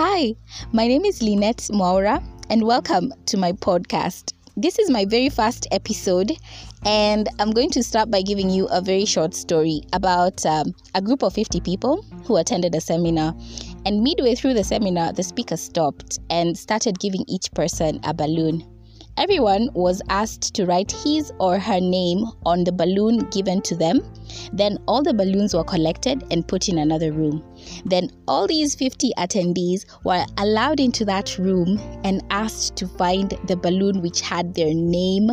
Hi, my name is Lynette Maura, and welcome to my podcast. This is my very first episode, and I'm going to start by giving you a very short story about um, a group of 50 people who attended a seminar. And midway through the seminar, the speaker stopped and started giving each person a balloon. Everyone was asked to write his or her name on the balloon given to them. Then all the balloons were collected and put in another room. Then all these 50 attendees were allowed into that room and asked to find the balloon which had their name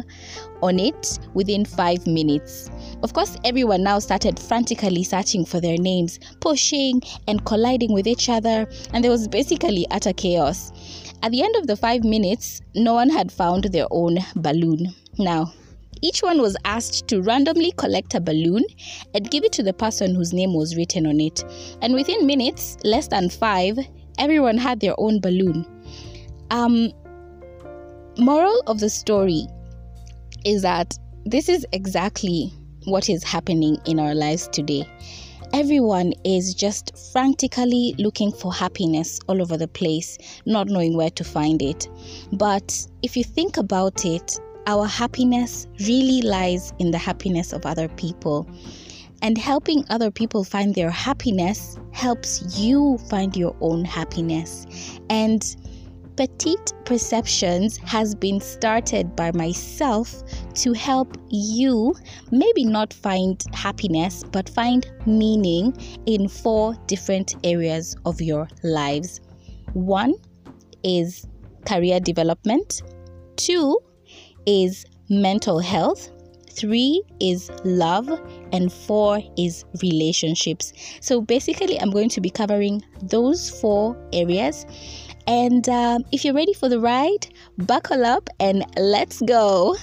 on it within five minutes. Of course, everyone now started frantically searching for their names, pushing and colliding with each other, and there was basically utter chaos. At the end of the five minutes, no one had found their own balloon. Now, each one was asked to randomly collect a balloon and give it to the person whose name was written on it. And within minutes, less than five, everyone had their own balloon. Um, moral of the story is that this is exactly what is happening in our lives today everyone is just frantically looking for happiness all over the place, not knowing where to find it. But if you think about it, our happiness really lies in the happiness of other people. And helping other people find their happiness helps you find your own happiness. And Petite Perceptions has been started by myself to help you maybe not find happiness, but find meaning in four different areas of your lives. One is career development, two is mental health, three is love, and four is relationships. So basically, I'm going to be covering those four areas and um, if you're ready for the ride, buckle up and let's go.